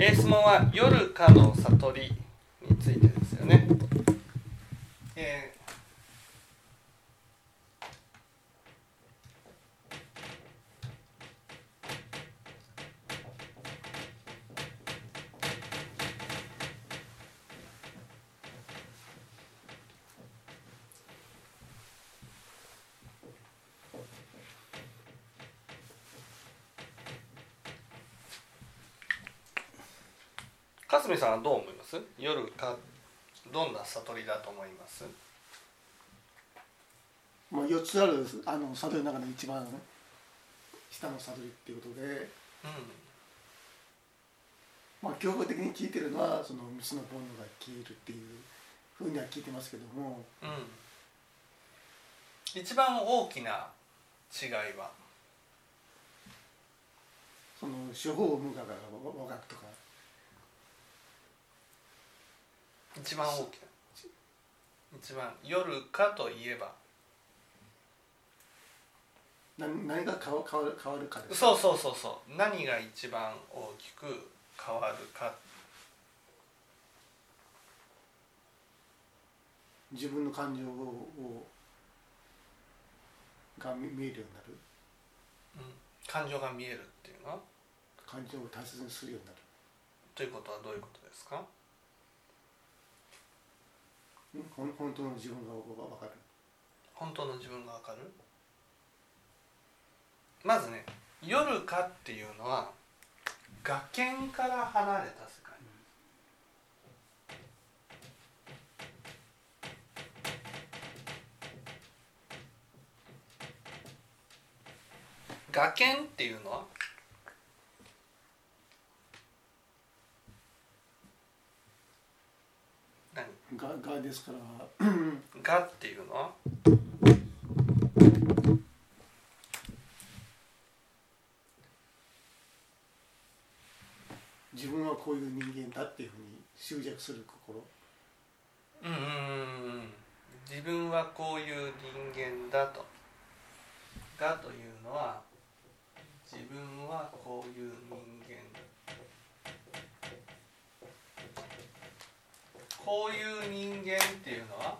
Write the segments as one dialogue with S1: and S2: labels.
S1: えー質問は「夜かの悟り」についてですよね。えーさんはどう思います？夜かどんな悟りだと思います？
S2: まあ、4つあるあの悟りの中の一番下の悟りっていうことで、
S1: う
S2: まあ、教科的に聞いてるのはその3つの煩悩が消えるっていうふうには聞いてますけども。
S1: んうん。一番大きな違いは？
S2: その処方無我が我がとか
S1: 一番大きな。一番夜かといえば。
S2: 何何が変わ変わる変わるかです
S1: そうそうそうそう。何が一番大きく変わるか。
S2: 自分の感情をが見見えるようになる？
S1: 感情が見えるっていうの？は
S2: 感情を大切にするようになる。
S1: ということはどういうことですか？
S2: 本当の自分がわ分かる。
S1: 本当の自分がわかる？まずね夜かっていうのは崖から離れた世界。崖っていうのは何
S2: ががですから。
S1: がっていうの？は
S2: 自分はこういう人間だっていうふうに執着する心。
S1: うんうんうんうん。自分はこういう人間だと。がというのは自分はこういう人間こういう人間っていうのは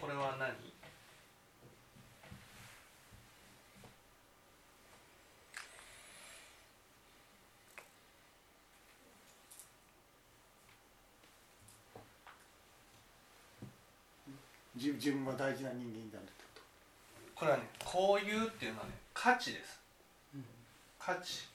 S1: これは何？
S2: 自自分は大事な人間であるってこ
S1: これはねこういうっていうのはね価値です。
S2: と、
S1: 価値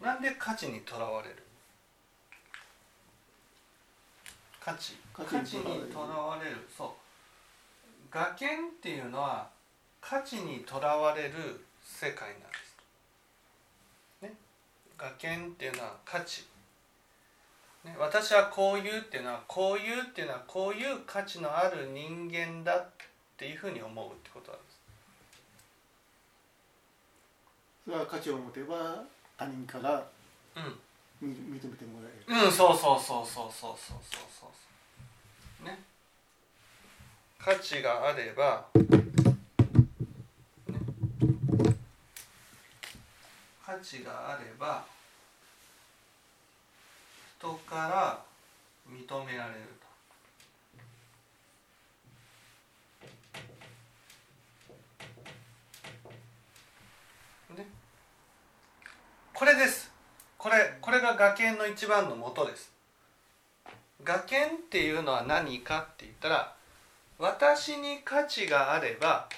S1: なんで価値にとらわれる？価値。
S2: 価
S1: 価値
S2: 値にとらわれる。
S1: そう。崖っていうのは価値にとらわれる世界なんです。ね。崖っていうのは価値。ね、私はこういうっていうのはこういうっていうのはこういう価値のある人間だっていうふうに思うってことなんです。
S2: それは価値を持てば他人から認めてもらえる、
S1: ん、うん、そうそうそうそうそうそうそうそう。ね。価値があれば、ね、価値があれば人から認められると。ね、これですこれこれが崖の一番の元です。崖っていうのは何かって言ったら私に価値があれば、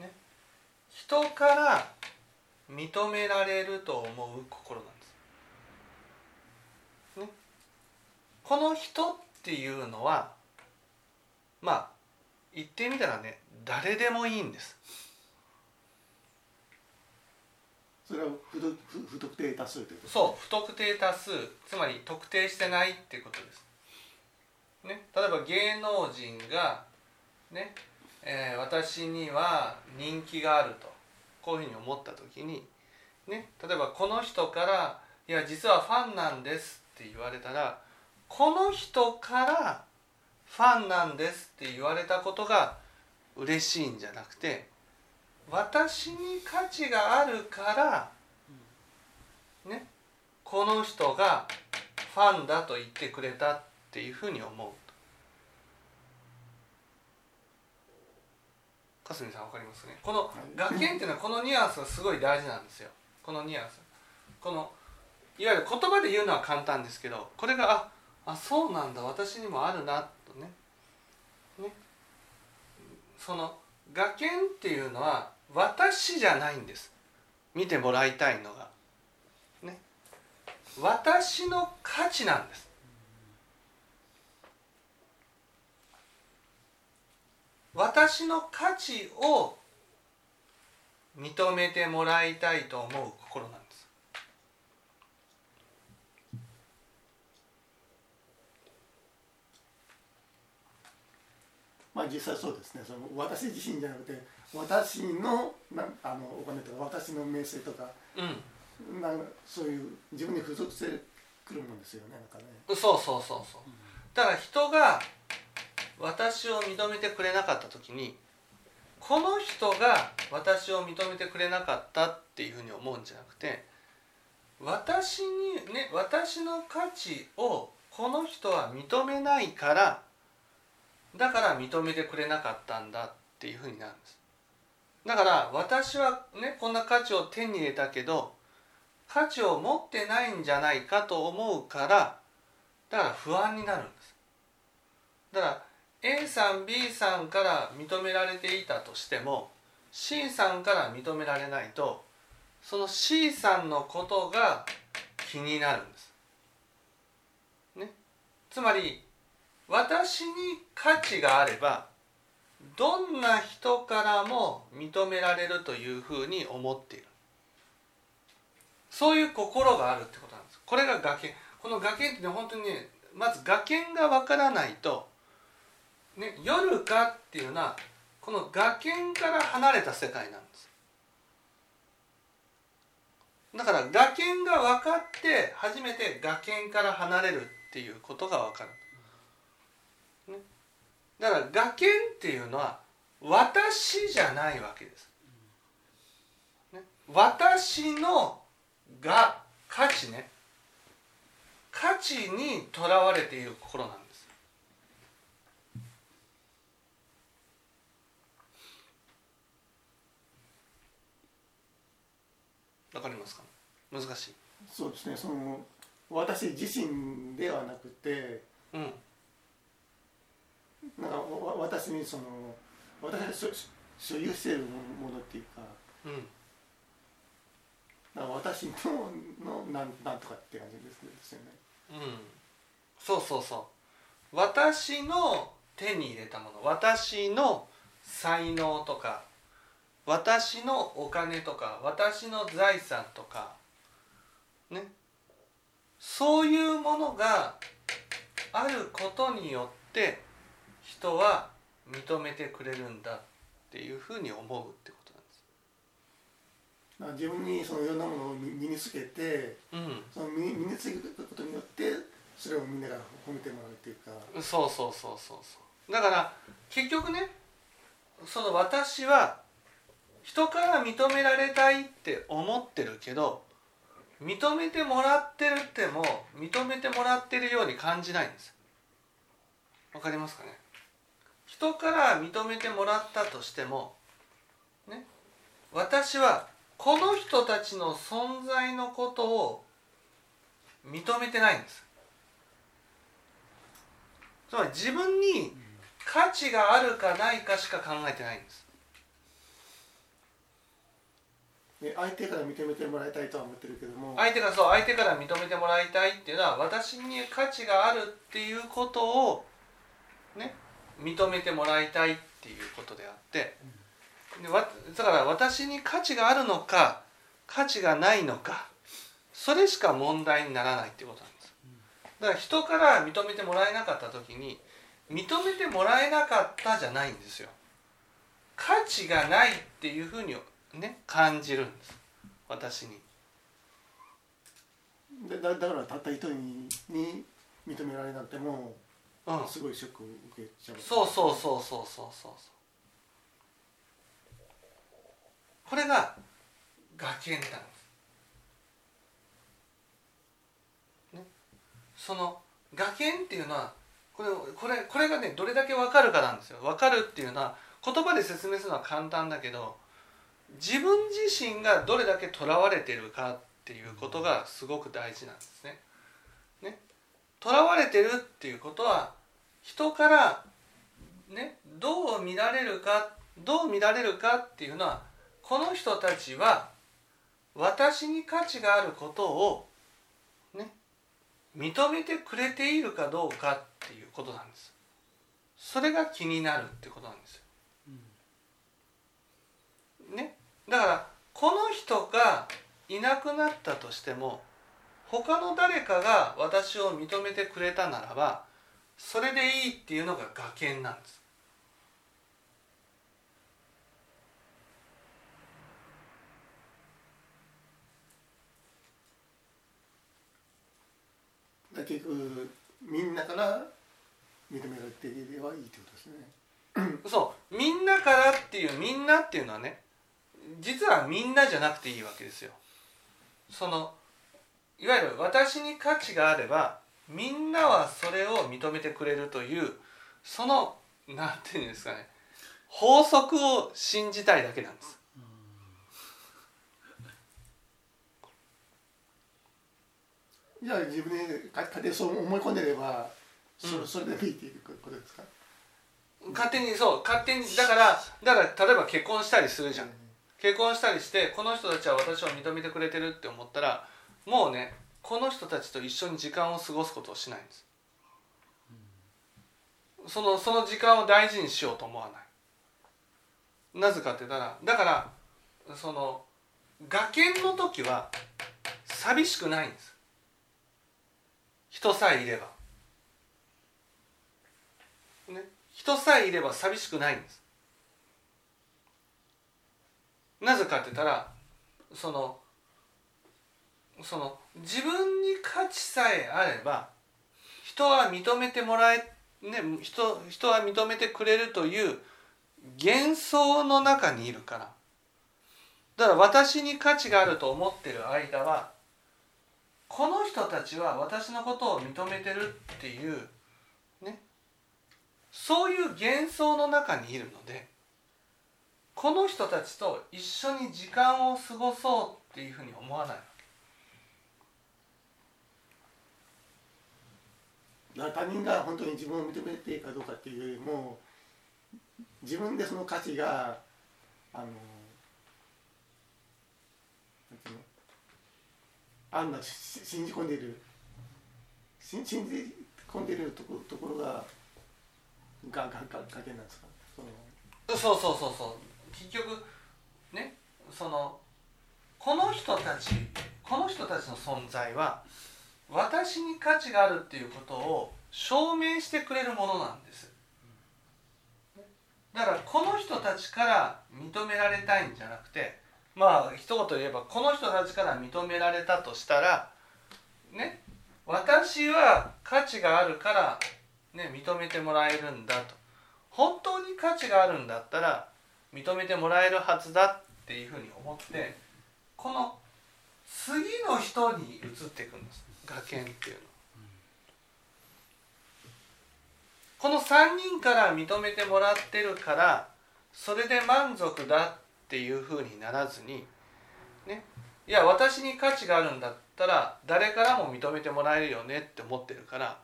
S1: ね、人から認められると思う心なんです、ね、この人っていうのはまあ言ってみたらね誰でもいいんです。
S2: それは不不特定多数ということ
S1: そう不特定多数つまり特定してないっていうことです。ね、例えば芸能人が、ねえー私には人気があるとこういうふうに思った時に、ね、例えばこの人から「いや実はファンなんです」って言われたらこの人からファンなんですって言われたことが嬉しいんじゃなくて私に価値があるからねこの人がファンだと言ってくれたっていうふうに思う。かすみさんわかりますね。この学研っていうのはこのニュアンスがすごい大事なんですよ。このニュアンス。このいわゆる言葉で言うのは簡単ですけどこれがああそうなんだ。私にもあるなとね。ね。その学研っていうのは私じゃないんです。見てもらいたいのが。ね。私の価値なんです。私の価値を認めてもらいたいと思う心なんです。
S2: まあ実際そうですね。その私自身じゃなくて私のなあのお金とか私の名声とか
S1: うん。
S2: なんそういう自分に付属してくるものですよねなんかね。
S1: そうそうそうそう。だから人が私を認めてくれなかった時にこの人が私を認めてくれなかったっていうふうに思うんじゃなくて私にね私の価値をこの人は認めないからだから認めてくれなかったんだっていうふうになるんですだから私はねこんな価値を手に入れたけど価値を持ってないんじゃないかと思うからだから不安になるんですだから A さん B さんから認められていたとしても C さんから認められないとその C さんのことが気になるんです。ね、つまり私に価値があればどんな人からも認められるというふうに思っている。そういう心があるってことなんです。これが崖。この崖ってね本当にねまず崖がわからないとね、夜かっていうのはこの崖から離れた世界なんです。だから崖が分かって初めて崖から離れるっていうことが分かる、だから崖っていうのは私じゃないわけです、ね、私のが価値ね。価値にとらわれている心なんです。わかりますか？難しい。
S2: そうですね。その私自身ではなくて
S1: うん
S2: 私にその私が所所有しているものっていうか
S1: うん。
S2: なんか私ののなんなんとかって感じですですよね。
S1: うん。そうそうそう。私の手に入れたもの私の才能とか私のお金とか私の財産とかね。そういうものがあることによって人は認めてくれるんだっていうふうに思うってこと
S2: だから自分にそのいろんなものを身身につけて
S1: なん。です。
S2: その身につけることによってそれをみんなが褒めてもらうっていうか。
S1: うん、そうそうそうそうそう。だから結局ねその私は人から認められたいって思ってるけど認めてもらってるっても認めてもらってるように感じないんです。わかりますかね？人から認めてもらったとしてもね私はこの人たちの存在のことを認めてないんです。つまり自分に価値があるかないかしか考えてないんです。
S2: で相手から認めてもらいたいとは思ってるけども。
S1: 相手がそう相手から認めてもらいたいっていうのは私に価値があるっていうことをね認めてもらいたいっていうことであってでわだから私に価値があるのか価値がないのかそれしか問題にならないっていうことなんです。だから人から認めてもらえなかった時に認めてもらえなかったじゃないんですよ。価値がないっていうふうにね感じるんです。私に。
S2: でだだからたった一人にに認められなくても
S1: うん
S2: すごいショックを受けちゃう。
S1: そうそうそうそう。そうそうそうこれが学園なんです、ね、その学園っていうのはこれこれこれがねどれだけ分かるかなんですよ。分かるっていうのは言葉で説明するのは簡単だけど自分自身がどれだけとらわれてるかっていうことがすごく大事なんですね。ね。とらわれてるっていうことは人からねどう見られるかどう見られるかっていうのはこの人たちは私に価値があることをね認めてくれているかどうかっていうことなんです。それが気になるってことなんです。よねだからこの人がいなくなったとしても他の誰かが私を認めてくれたならばそれでいいっていうのが学研なんです。
S2: だ結局みんなから認められていればいいってことですね。
S1: そうみんなからっていうみんなっていうのはね実はみんなじゃなくていいわけですよ。そのいわゆる私に価値があればみんなはそれを認めてくれるというそのなんていうんですかね法則を信じたいだけなんです。
S2: じゃあ自分でか家庭そう思い込んでればそ,、
S1: うん。
S2: それでもいいっていうことですか？
S1: 勝手にそう勝手にだからだから例えば結婚したりするじゃん。結婚したりしてこの人たちは私を認めてくれてるって思ったらもうねこの人たちと一緒に時間を過ごすことをしないんです。そのその時間を大事にしようと思わない。なぜかって言ったらだからその学研の時は寂しくないんです。人さえいれば。ね。人さえいれば寂しくないんです。なぜかって言ったらそのその自分に価値さえあれば人は認めてもらえね人人は認めてくれるという幻想の中にいるから。だから私に価値があると思ってる間はこの人たちは私のことを認めてるっていうねそういう幻想の中にいるのでこの人たちと一緒に時間を過ごそうっていうふうに思わないわ
S2: だから他人が本当に自分を認めているかどうかっていうよりも自分でその価値があのなんていうのあんなし信じ込んでいる信じ込んでいるところところがががががけなんですか？その
S1: そうそうそうそう。結局ねそのこの人たちこの人たちの存在は私に価値があるっていうことを証明してくれるものなんです。だからこの人たちから認められたいんじゃなくてまあ一言言えばこの人たちから認められたとしたらね私は価値があるから、ね、認めてもらえるんだと。本当に価値があるんだったら認めてもらえるはずだっていうふうに思ってこの次の人に移っていくんです。学研っていうの。この3人から認めてもらってるからそれで満足だっていうふうにならずにねいや私に価値があるんだったら誰からも認めてもらえるよねって思ってるから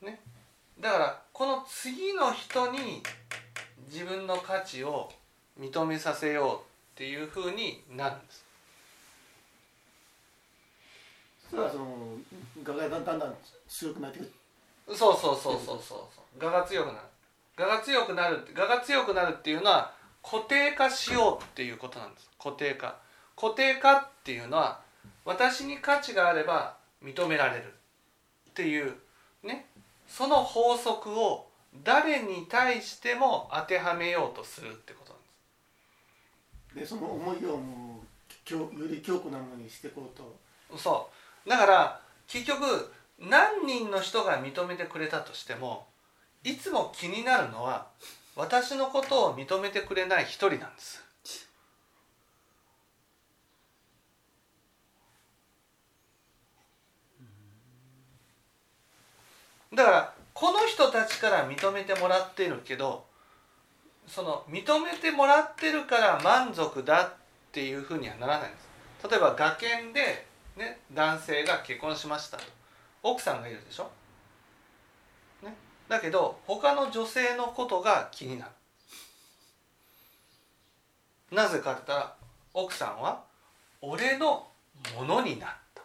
S1: ねだからこの次の人に自分の価値を認めさせようっていうふうになるんです。
S2: それはそのががだんだん強くなってくる。
S1: そうそうそうそうそう。そう我が強くなる。我が強くなる我が強くなるっていうのは固定化しようっていうことなんです。固定化。固定化っていうのは私に価値があれば認められるっていうね。その法則を誰に対しても当てはめようとするってことなんです。
S2: でその思いをもう強より強固なものにしていこうと。
S1: そうだから結局何人の人が認めてくれたとしてもいつも気になるのは私のことを認めてくれない一人なんです。だからこの人たちから認めてもらってるけどその認めてもらってるから満足だっていうふうにはならないんです。例えば学研で、ね、男性が結婚しました奥さんがいるでしょ、ね、だけど他の女性のことが気になる。なぜかって言ったら奥さんは俺のものになった。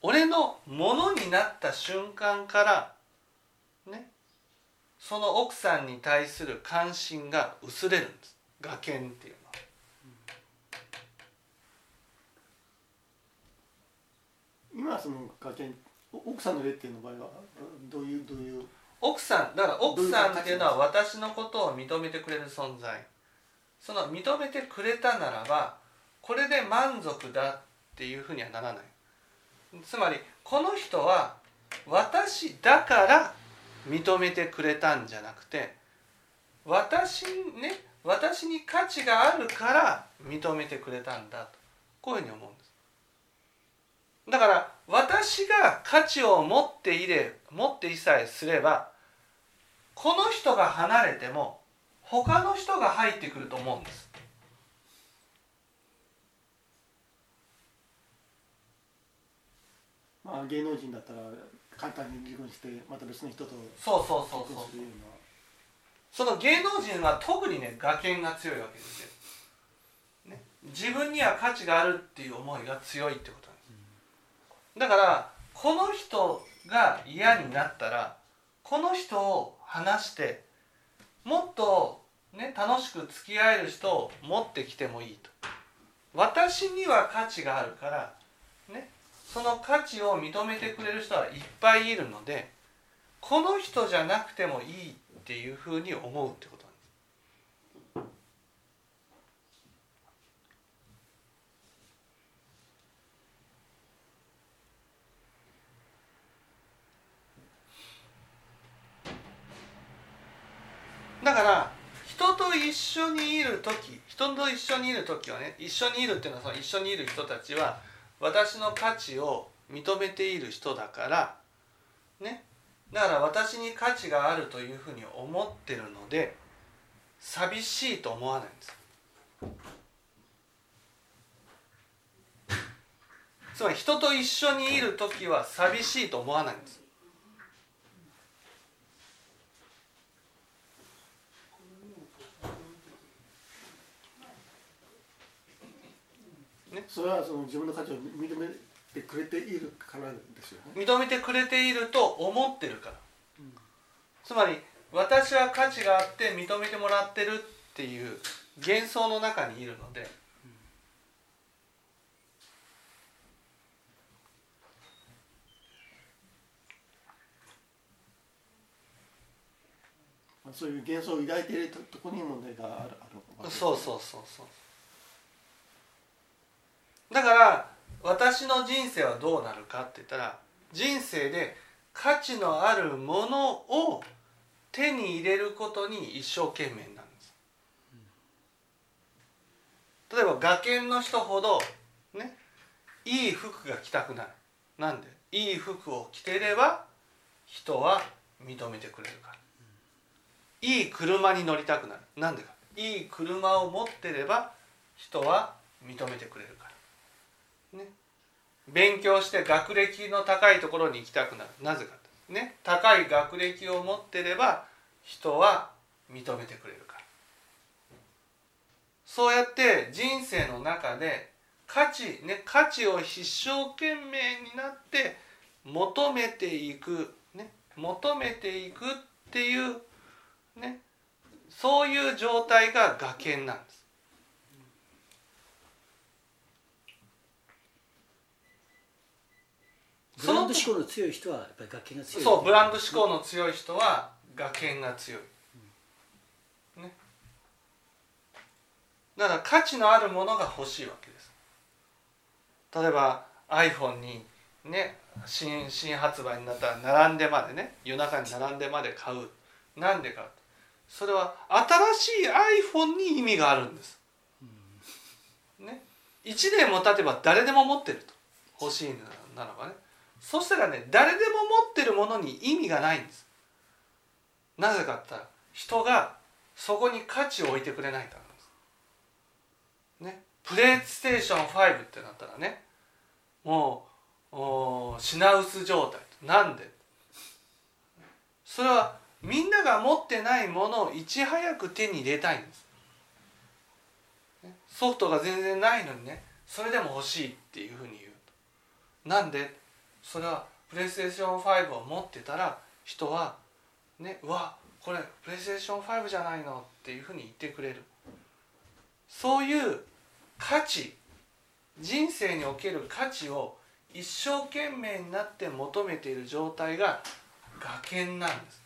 S1: 俺のものになった瞬間からねその奥さんに対する関心が薄れるんです。我見っていうのは。
S2: 今その学研奥さんの例っていうの場合はどういうどういう？
S1: 奥さんだから奥さんっていうのは私のことを認めてくれる存在その認めてくれたならばこれで満足だっていうふうにはならない。つまりこの人は私だから認めてくれたんじゃなくて私ね私に価値があるから認めてくれたんだとこういうふうに思うんですだから私が価値を持っていれ持っていさえすればこの人が離れても他の人が入ってくると思うんです。
S2: まあ芸能人だったら簡単に離婚してまた別の人と
S1: そうそうそうそう。その芸能人は特にね我見が強いわけですよ、ね、自分には価値があるっていう思いが強いってことだからこの人が嫌になったらこの人を話してもっとね楽しく付き合える人を持ってきてもいいと。私には価値があるからねその価値を認めてくれる人はいっぱいいるのでこの人じゃなくてもいいっていうふうに思うってこと。だから人と一緒にいる時人と一緒にいる時はね一緒にいるっていうのはその一緒にいる人たちは私の価値を認めている人だからね。だから私に価値があるというふうに思ってるので寂しいと思わないんです。つまり人と一緒にいる時は寂しいと思わないんです。
S2: それはその自分の価値を認めてくれているからですよね。
S1: 認めてくれていると思ってるから、つまり私は価値があって認めてもらってるっていう幻想の中にいるので、
S2: まあそういう幻想を抱いているとところに問題があるある
S1: そうそうそうそうだから私の人生はどうなるかって言ったら人生で価値のあるものを手に入れることに一生懸命なんです。例えば学研の人ほどねいい服が着たくなる。なんで？いい服を着てれば人は認めてくれるから。いい車に乗りたくなる。なんでか？いい車を持ってれば人は認めてくれるから。ね。勉強して学歴の高いところに行きたくなる。なぜかね。高い学歴を持ってれば人は認めてくれるから。そうやって人生の中で価値ね価値を一生懸命になって求めていく。ね。求めていくっていうね。そういう状態が我見なんです。
S3: ブランド志向の強い人はやっぱり楽器が強い。
S1: そうブランド志向の強い人は我見が強い、ね、だから価値のあるものが欲しいわけです。例えば iPhone にね新新発売になったら並んでまでね夜中に並んでまで買う。なんでか。それは新しい iPhone に意味があるんです。ね、1年も経てば誰でも持ってると。欲しいならばねそしたらね誰でも持ってるものに意味がないんです。なぜかって言ったら人がそこに価値を置いてくれないからです。ね、プレイステーション5ってなったらねもう品薄状態。なんで？それはみんなが持ってないものをいち早く手に入れたいんです。ソフトが全然ないのにねそれでも欲しいっていうふうに言うなんで？それはプレイステーション5を持ってたら人はねうわこれプレイステーション5じゃないのっていうふうに言ってくれるそういう価値人生における価値を一生懸命になって求めている状態が崖なんです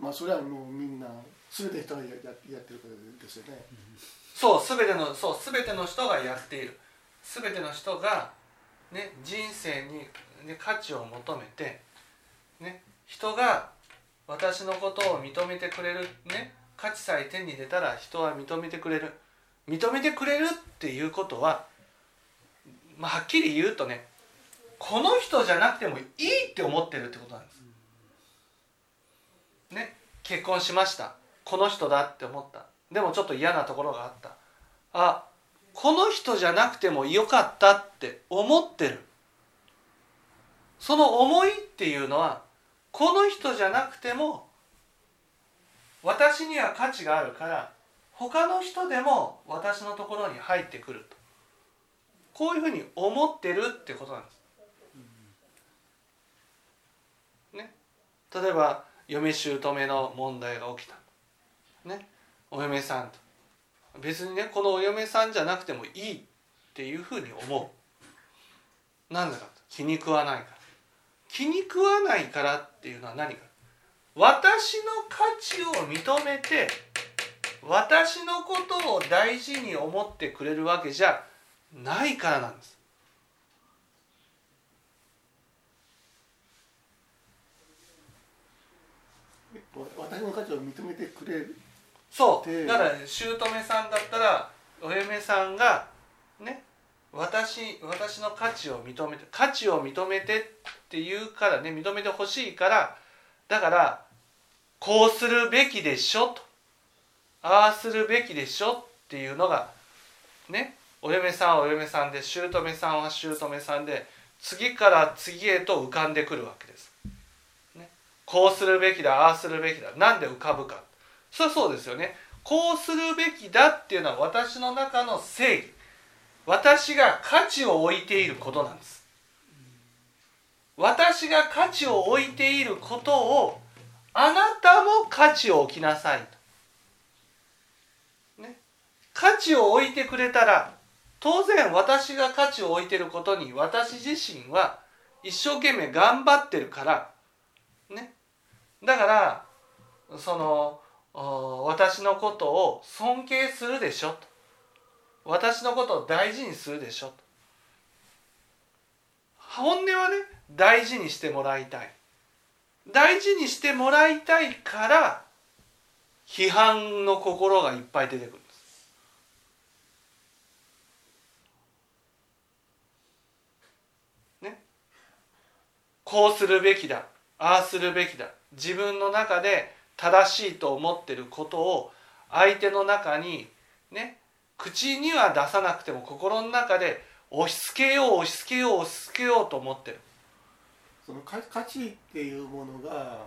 S2: まあそれはもうみんな全ての人がやややってることですよね。
S1: そう全てのそう全ての人がやっている。全ての人が、ね、人生に、ね、価値を求めて、ね、人が私のことを認めてくれる、ね、価値さえ手に入れたら人は認めてくれる。認めてくれるっていうことは、まあ、はっきり言うとねこの人じゃなくてもいいって思ってるってことなんです。ね結婚しました。この人だって思った。でもちょっと嫌なところがあった。あこの人じゃなくてもよかったって思ってる。その思いっていうのはこの人じゃなくても私には価値があるから他の人でも私のところに入ってくると。こういうふうに思ってるってことなんです。ね、例えば嫁姑の問題が起きた。ね。お嫁さんと。別にねこのお嫁さんじゃなくてもいいっていうふうに思う。なぜかと気に食わないから。気に食わないからっていうのは何か。私の価値を認めて私のことを大事に思ってくれるわけじゃないからなんです。
S2: 私の価値を認めてくれる。
S1: そう。だから姑さんだったらお嫁さんがね私私の価値を認めて価値を認めてって言うからね認めてほしいからだからこうするべきでしょと。ああするべきでしょっていうのがねお嫁さんはお嫁さんで姑さんは姑さんで次から次へと浮かんでくるわけです。こうするべきだああするべきだ。なんで浮かぶかそれはそうですよね。こうするべきだっていうのは私の中の正義。私が価値を置いていることなんです。私が価値を置いていることをあなたも価値を置きなさいと、ね、価値を置いてくれたら当然私が価値を置いていることに私自身は一生懸命頑張ってるから。ね。だからその私のことを尊敬するでしょと。私のことを大事にするでしょと。本音はね大事にしてもらいたい。大事にしてもらいたいから批判の心がいっぱい出てくるんです。ね。こうするべきだ。ああするべきだ。自分の中で正しいと思ってることを相手の中にね口には出さなくても心の中で押し付けよう押し付けよう押し付けようと思ってる。
S2: その価値っていうものが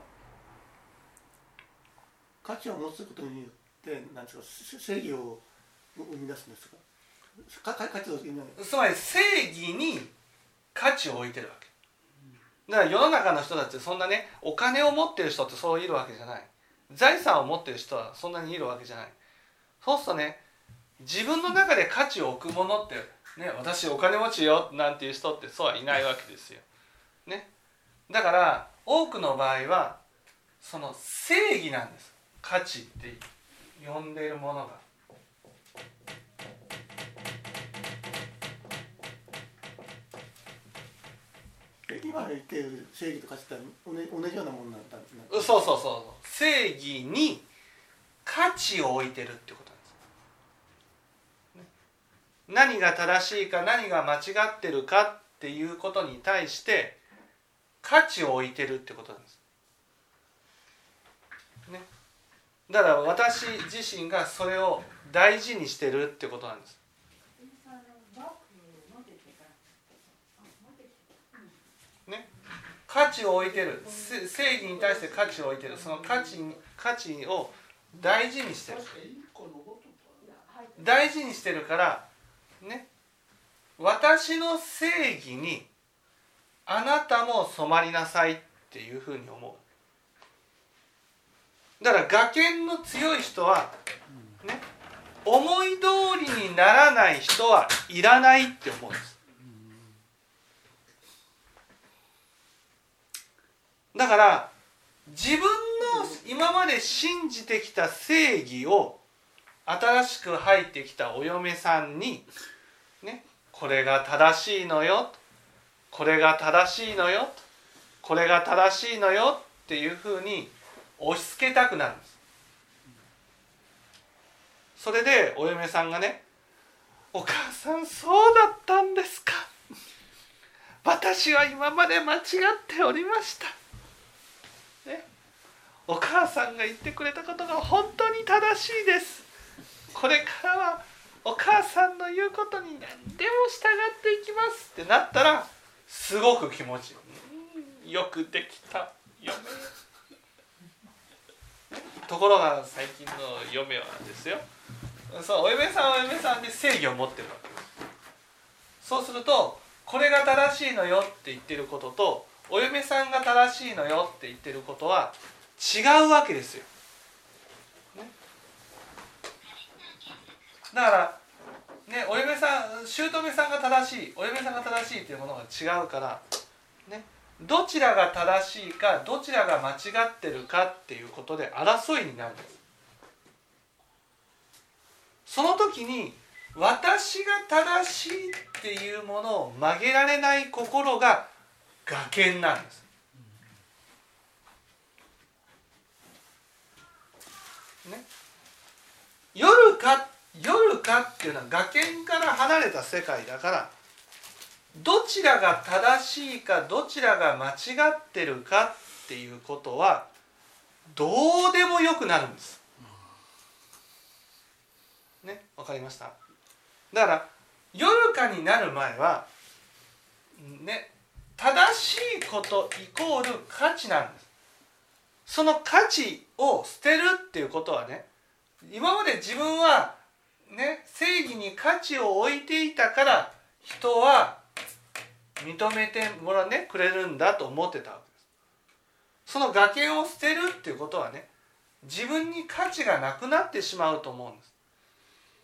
S2: 価値を持つことによって何ですか正義を生み出すんですか？価値を
S1: つまり正義に価値を置いてるわけ。だから世の中の人たちそんなねお金を持ってる人ってそういるわけじゃない財産を持ってる人はそんなにいるわけじゃないそうするとね自分の中で価値を置くものってね私お金持ちよなんていう人ってそうはいないわけですよ。ね、だから多くの場合はその正義なんです価値って呼んでいるものが。
S2: 今言ってる正義と価値って同じ同じようなもんなんだ。
S1: そうそうそうそう。正義に価値を置いてるってことなんです、ね、何が正しいか何が間違ってるかっていうことに対して価値を置いてるってことなんです、ね、だから私自身がそれを大事にしてるってことなんです。価値を置いてる。正義に対して価値を置いてる。その価値価値を大事にしてる。大事にしてるからね。私の正義にあなたも染まりなさいっていうふうに思う。だから我見の強い人はね。思い通りにならない人はいらないって思うんですだから自分の今まで信じてきた正義を新しく入ってきたお嫁さんにねこれが正しいのよこれが正しいのよこれが正しいのよっていうふうに押し付けたくなるんです。それでお嫁さんがね「お母さんそうだったんですか。私は今まで間違っておりました」、お母さんが言ってくれたことが本当に正しいです。これからはお母さんの言うことに何でも従っていきますってなったらすごく気持ちいい。よくできた。嫁。ところが最近の嫁はですよ。そうお嫁さんはお嫁さんで正義を持ってるわけですそうするとこれが正しいのよって言ってることとお嫁さんが正しいのよって言ってることは違うわけですよ。ね、だからねお嫁さん姑さんが正しいお嫁さんが正しいっていうものが違うからねどちらが正しいかどちらが間違ってるかっていうことで争いになるんです。その時に私が正しいっていうものを曲げられない心が崖なんです。ね、夜か夜かっていうのは崖から離れた世界だからどちらが正しいかどちらが間違ってるかっていうことはどうでもよくなるんです。ねわかりました？だから夜かになる前はね正しいことイコール価値なんですその価値を捨てるっていうことはね今まで自分はね正義に価値を置いていたから人は認めてもらねくれるんだと思ってたわけです。その崖を捨てるっていうことはね自分に価値がなくなってしまうと思うんです。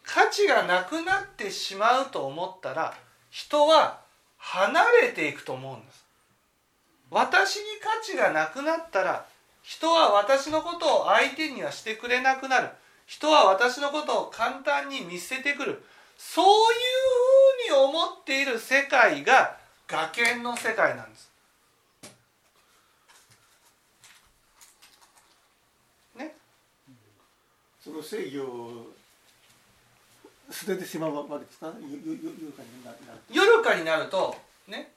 S1: 価値がなくなってしまうと思ったら人は離れていくと思うんです。私に価値がなくなったら人は私のことを相手にはしてくれなくなる。人は私のことを簡単に見捨ててくる。そういうふうに思っている世界が崖の世界なんです。ね？
S2: その正義を捨ててしまうわけですか？
S1: 夜かになるとね？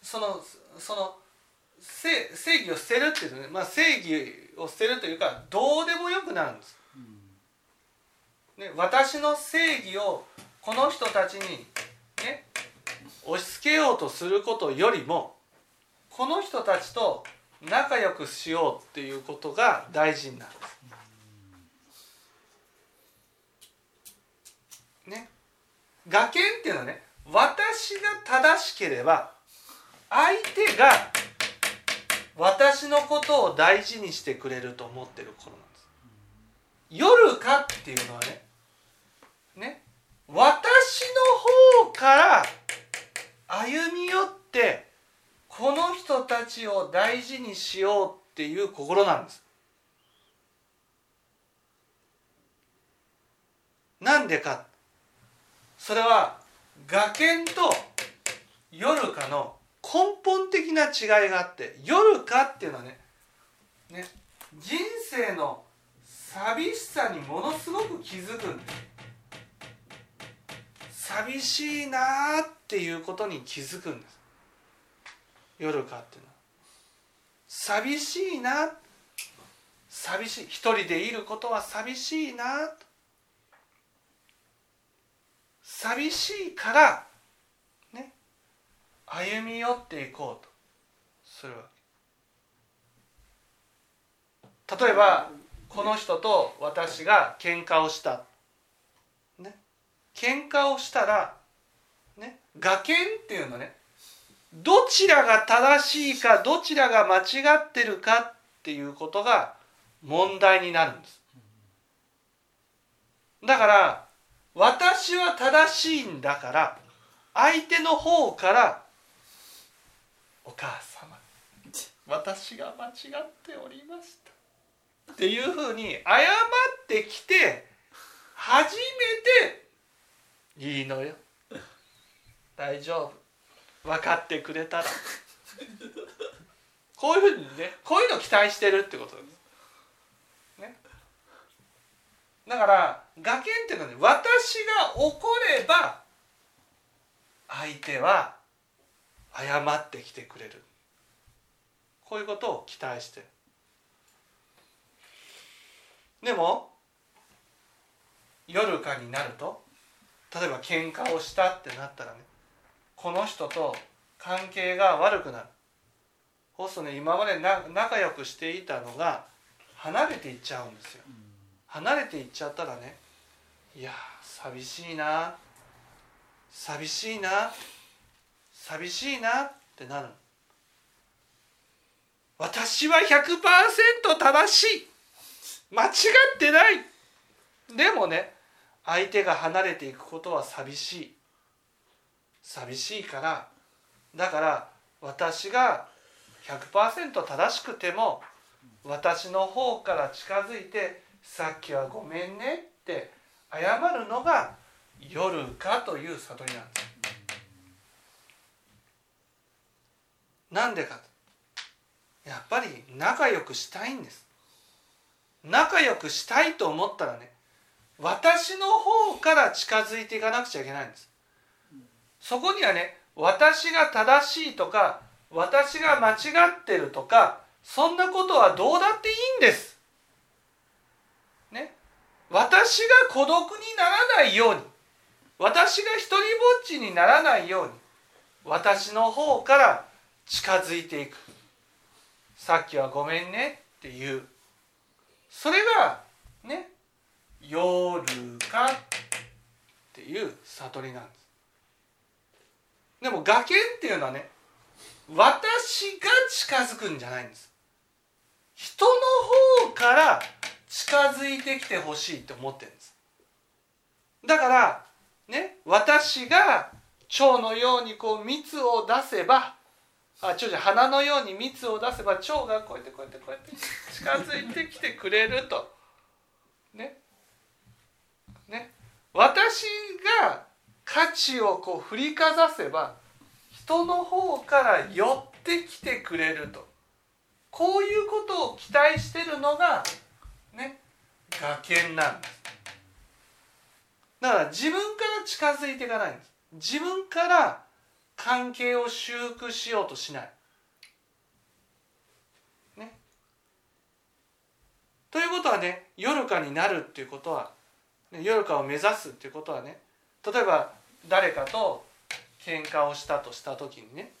S1: そのその正正義を捨てるっていうね、まあ、正義を捨てるというかどうでもよくなるんです、ね、私の正義をこの人たちにね押し付けようとすることよりもこの人たちと仲良くしようっていうことが大事になるんです。ね我見っていうのはね私が正しければ相手が私のことを大事にしてくれると思ってる頃なんです。夜かっていうのはねね。私の方から歩み寄ってこの人たちを大事にしようっていう心なんです。なんでか。それは我見と夜かの根本的な違いがあって夜かっていうのはねね人生の寂しさにものすごく気づくんです。寂しいなーっていうことに気づくんです。夜かっていうのは。寂しいな。寂しい。一人でいることは寂しいな寂しいからね。歩み寄っていこうと。するわけ。例えばこの人と私が喧嘩をした喧嘩をしたらね我見っていうのねどちらが正しいかどちらが間違ってるかっていうことが問題になるんです。だから私は正しいんだから相手の方から「お母様私が間違っておりました」っていうふうに謝ってきて初めて「いいのよ。大丈夫。分かってくれたら」こういうふうにねこういうの期待してるってことです。ね、だから崖っていうのはね私が怒れば相手は謝ってきてくれる。こういうことを期待してる。でも夜かになると例えば喧嘩をしたってなったらねこの人と関係が悪くなる。そうするとね今までな仲良くしていたのが離れていっちゃうんですよ。離れていっちゃったらねいや寂しいな寂しいな寂しいなってなる私は100%正しい。間違ってない。でもね相手が離れていくことは寂しい寂しいからだから私が100%正しくても私の方から近づいて「さっきはごめんね」って謝るのが夜かという悟りなんです。なんでかやっぱり仲良くしたいんです。仲良くしたいと思ったらね私の方から近づいていかなくちゃいけないんです。そこにはね私が正しいとか私が間違ってるとかそんなことはどうだっていいんです。ね。私が孤独にならないように私が一人ぼっちにならないように私の方から近づいていく。さっきはごめんねっていう。それがね夜かっていう悟りなんです。でも崖っていうのはね私が近づくんじゃないんです。人の方から近づいてきてほしいって思ってるんです。だからね私が蝶のようにこう蜜を出せばあ蝶じゃ花のように蜜を出せば蝶がこうやってこうやってこうやって近づいてきてくれると。ね。ね私が価値をこう振りかざせば人の方から寄ってきてくれるとこういうことを期待してるのがね崖なんですだから自分から近づいていかないんです自分から関係を修復しようとしない。ね。ということはね夜かになるっていうことは、ね、夜かを目指すっていうことはね例えば誰かと喧嘩をしたとした時にね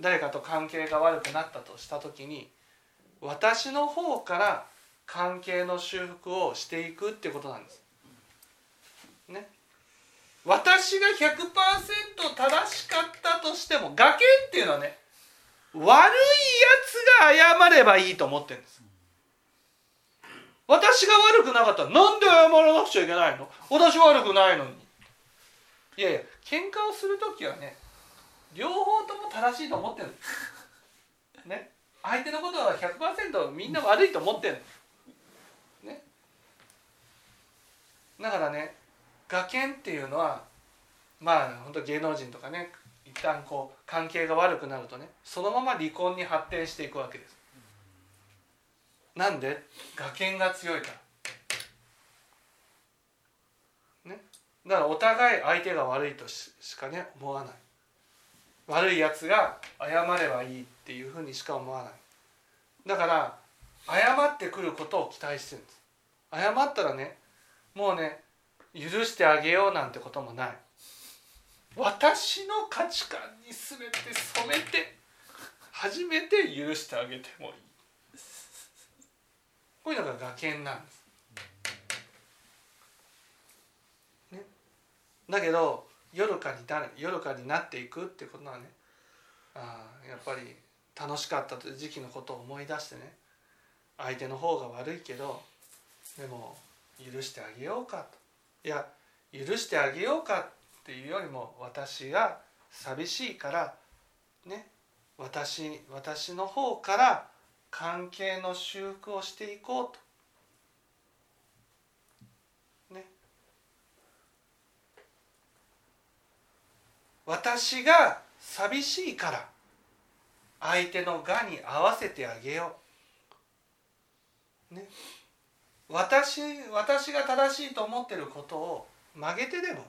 S1: 誰かと関係が悪くなったとした時に私の方から関係の修復をしていくってことなんです。ね。私が100%正しかったとしても崖っていうのはね悪いやつが謝ればいいと思ってるんです私が悪くなかったらなんで謝らなくちゃいけないの？私悪くないのに。いやいや喧嘩をする時はね両方とも正しいと思ってる。ね？相手のことは100%みんな悪いと思ってる。ね？だからね画研っていうのはまあ本当芸能人とかねいっ旦こう関係が悪くなるとねそのまま離婚に発展していくわけです。なんで？我見が強いから。ね、だからお互い相手が悪いとしかね思わない。悪いやつが謝ればいいっていうふうにしか思わない。だから謝ってくることを期待してるんで？す。謝ったらねもうね許してあげようなんてこともない私の価値観に全て染めて初めて許してあげてもいいこういうのが我見なんです、ね、だけど夜かになる夜かになっていくってことはねあやっぱり楽しかった時期のことを思い出してね相手の方が悪いけどでも許してあげようかと。いや許してあげようかっていうよりも私が寂しいからね。私私の方から関係の修復をしていこうと。ね。私が寂しいから相手のがに合わせてあげよう。ね。私私が正しいと思ってることを曲げてでも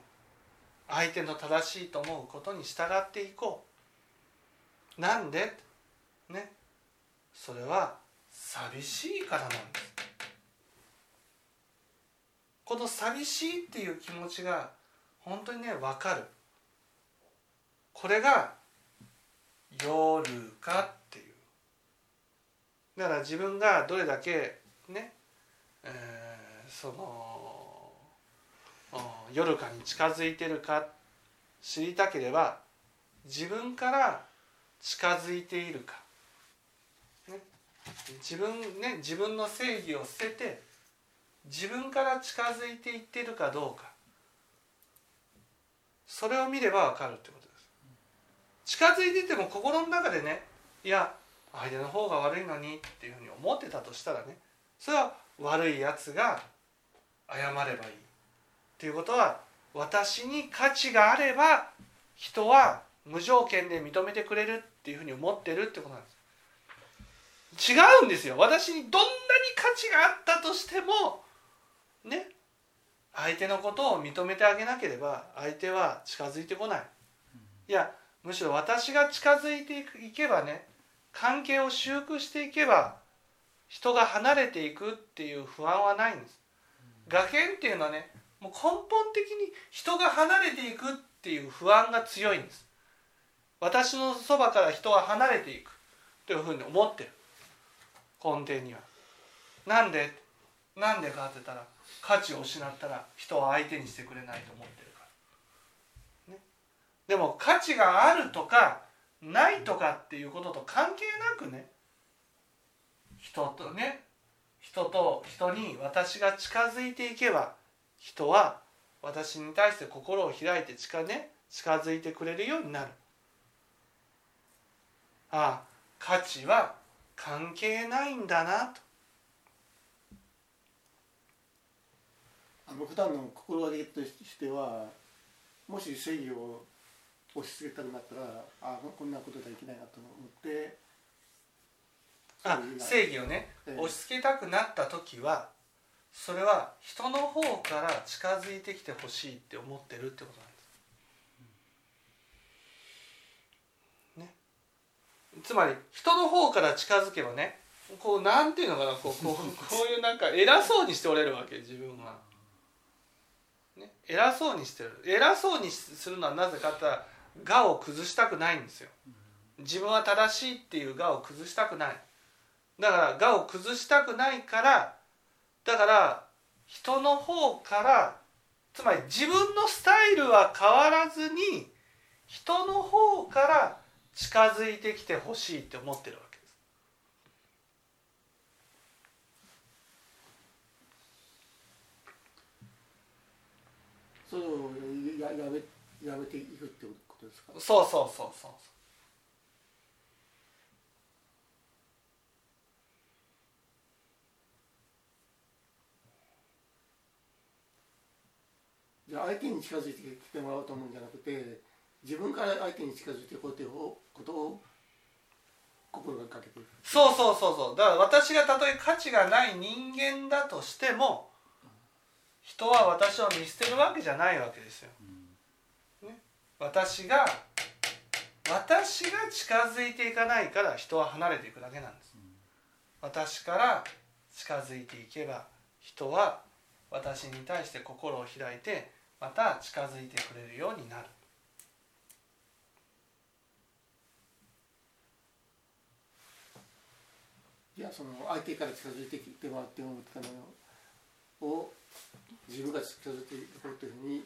S1: 相手の正しいと思うことに従っていこうなんで？ねそれは寂しいからなんです。この寂しいっていう気持ちが本当にね分かる。これが夜かっていう。だから自分がどれだけねえー、その夜かに近づいてるか知りたければ自分から近づいているか、自分ね自分の正義を捨てて自分から近づいていってるかどうか。それを見れば分かるってことです。近づいてても心の中でねいや相手の方が悪いのにっていうふうに思ってたとしたらねそれは悪いやつが謝ればいい。っていうことは私に価値があれば人は無条件で認めてくれるっていうふうに思ってるってことなんです。違うんですよ。私にどんなに価値があったとしてもね相手のことを認めてあげなければ相手は近づいてこない。いやむしろ私が近づいていけばね関係を修復していけば人が離れていくっていう不安はないんです。我見っていうのはねもう根本的に人が離れていくっていう不安が強いんです。私のそばから人は離れていくというふうに思ってる根底には。なんでなんでかって言ったら価値を失ったら人は相手にしてくれないと思ってるから。ね、でも価値があるとかないとかっていうことと関係なくね人とね人と人に私が近づいていけば人は私に対して心を開いて近,、ね、近づいてくれるようになるああ価値は関係ないんだなと。
S2: あの普段の心がけとしてはもし正義を押し付けたくなったらあこんなことではいけないなと思って
S1: あ正義をね、押し付けたくなった時はそれは人の方から近づいてきてほしいって思ってるってことなんです。ね、つまり人の方から近づけばねこうなんていうのかなこうこうこういうなんか偉そうにしておれるわけ自分は。ね、偉そうにしてる偉そうにするのはなぜかって我を崩したくないんですよ。自分は正しいっていう我を崩したくない。だから我を崩したくないからだから人の方からつまり自分のスタイルは変わらずに人の方から近づいてきてほしいって思ってるわけです。
S2: そうややめやめていくってことですか？
S1: そうそうそうそう
S2: 相手に近づいてきてもらおうと思うんじゃなくて自分から相手に近づいていこうということを心がかけている
S1: そうそうそうそうだから私がたとえ価値がない人間だとしても人は私を見捨てるわけじゃないわけですよ。ね、私が私が近づいていかないから人は離れていくだけなんです。私から近づいていけば人は私に対して心を開いてまた近づいてくれるようになる。
S2: いやその相手から近づいてきてもらって思ってたのを自分が近づいていこうというふうに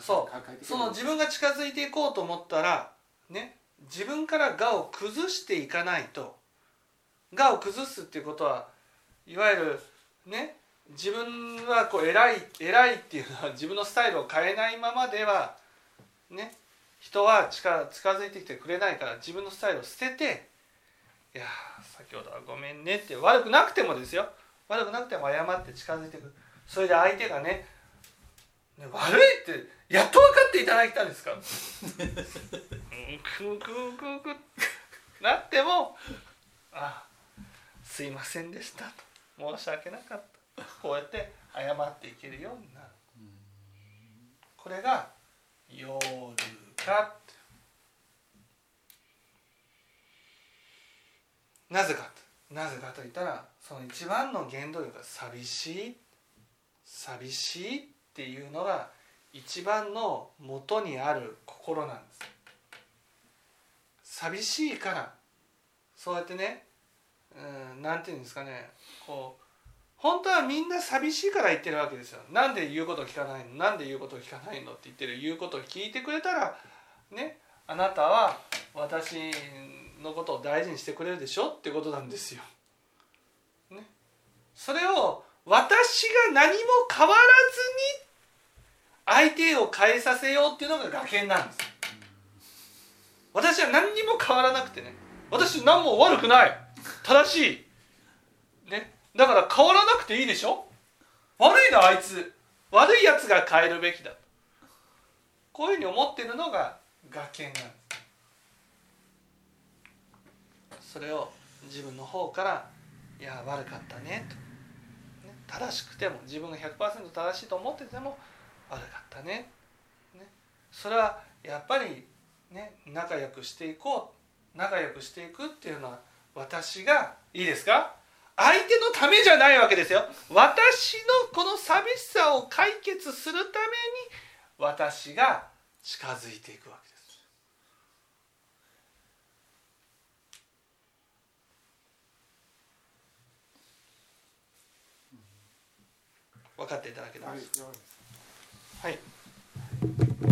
S1: そう。その自分が近づいていこうと思ったらね自分から我を崩していかないと。我を崩すっていうことはいわゆるね自分はこう偉い偉いっていうのは自分のスタイルを変えないままではね人は近近づいてきてくれないから自分のスタイルを捨てて「いや先ほどはごめんね」って悪くなくてもですよ。悪くなくても謝って近づいてく。るそれで相手がねね悪いってやっと分かっていただいたんですか？うんククククなっても「あすいませんでした」と「申し訳なかった」こうやって謝っていけるようになる。これが「夜か」なぜかなぜかといったらその一番の原動力が寂しい寂しいっていうのが一番の元にある心なんです。寂しいからそうやってねうんなんていうんですかねこう本当はみんな寂しいから言ってるわけですよ。なんで言うこと聞かないの？なんで言うこと聞かないの？って言ってる言うことを聞いてくれたらねあなたは私のことを大事にしてくれるでしょってことなんですよ。ね、それを私が何も変わらずに相手を変えさせようっていうのが学研なんです。私は何にも変わらなくてね。私何も悪くない。正しい、ね、だから変わらなくていいでしょ。悪いなあいつ。悪いやつが変えるべきだ。こういうふうに思ってるのが学研なんです。それを自分の方から「いや悪かったね」と、ね、正しくても自分が100%正しいと思ってても「悪かったね」ね。それはやっぱりね仲良くしていこう仲良くしていくっていうのは私がいいですか？相手のためじゃないわけですよ。私のこの寂しさを解決するために私が近づいていくわけ分かっていただけた。らはい。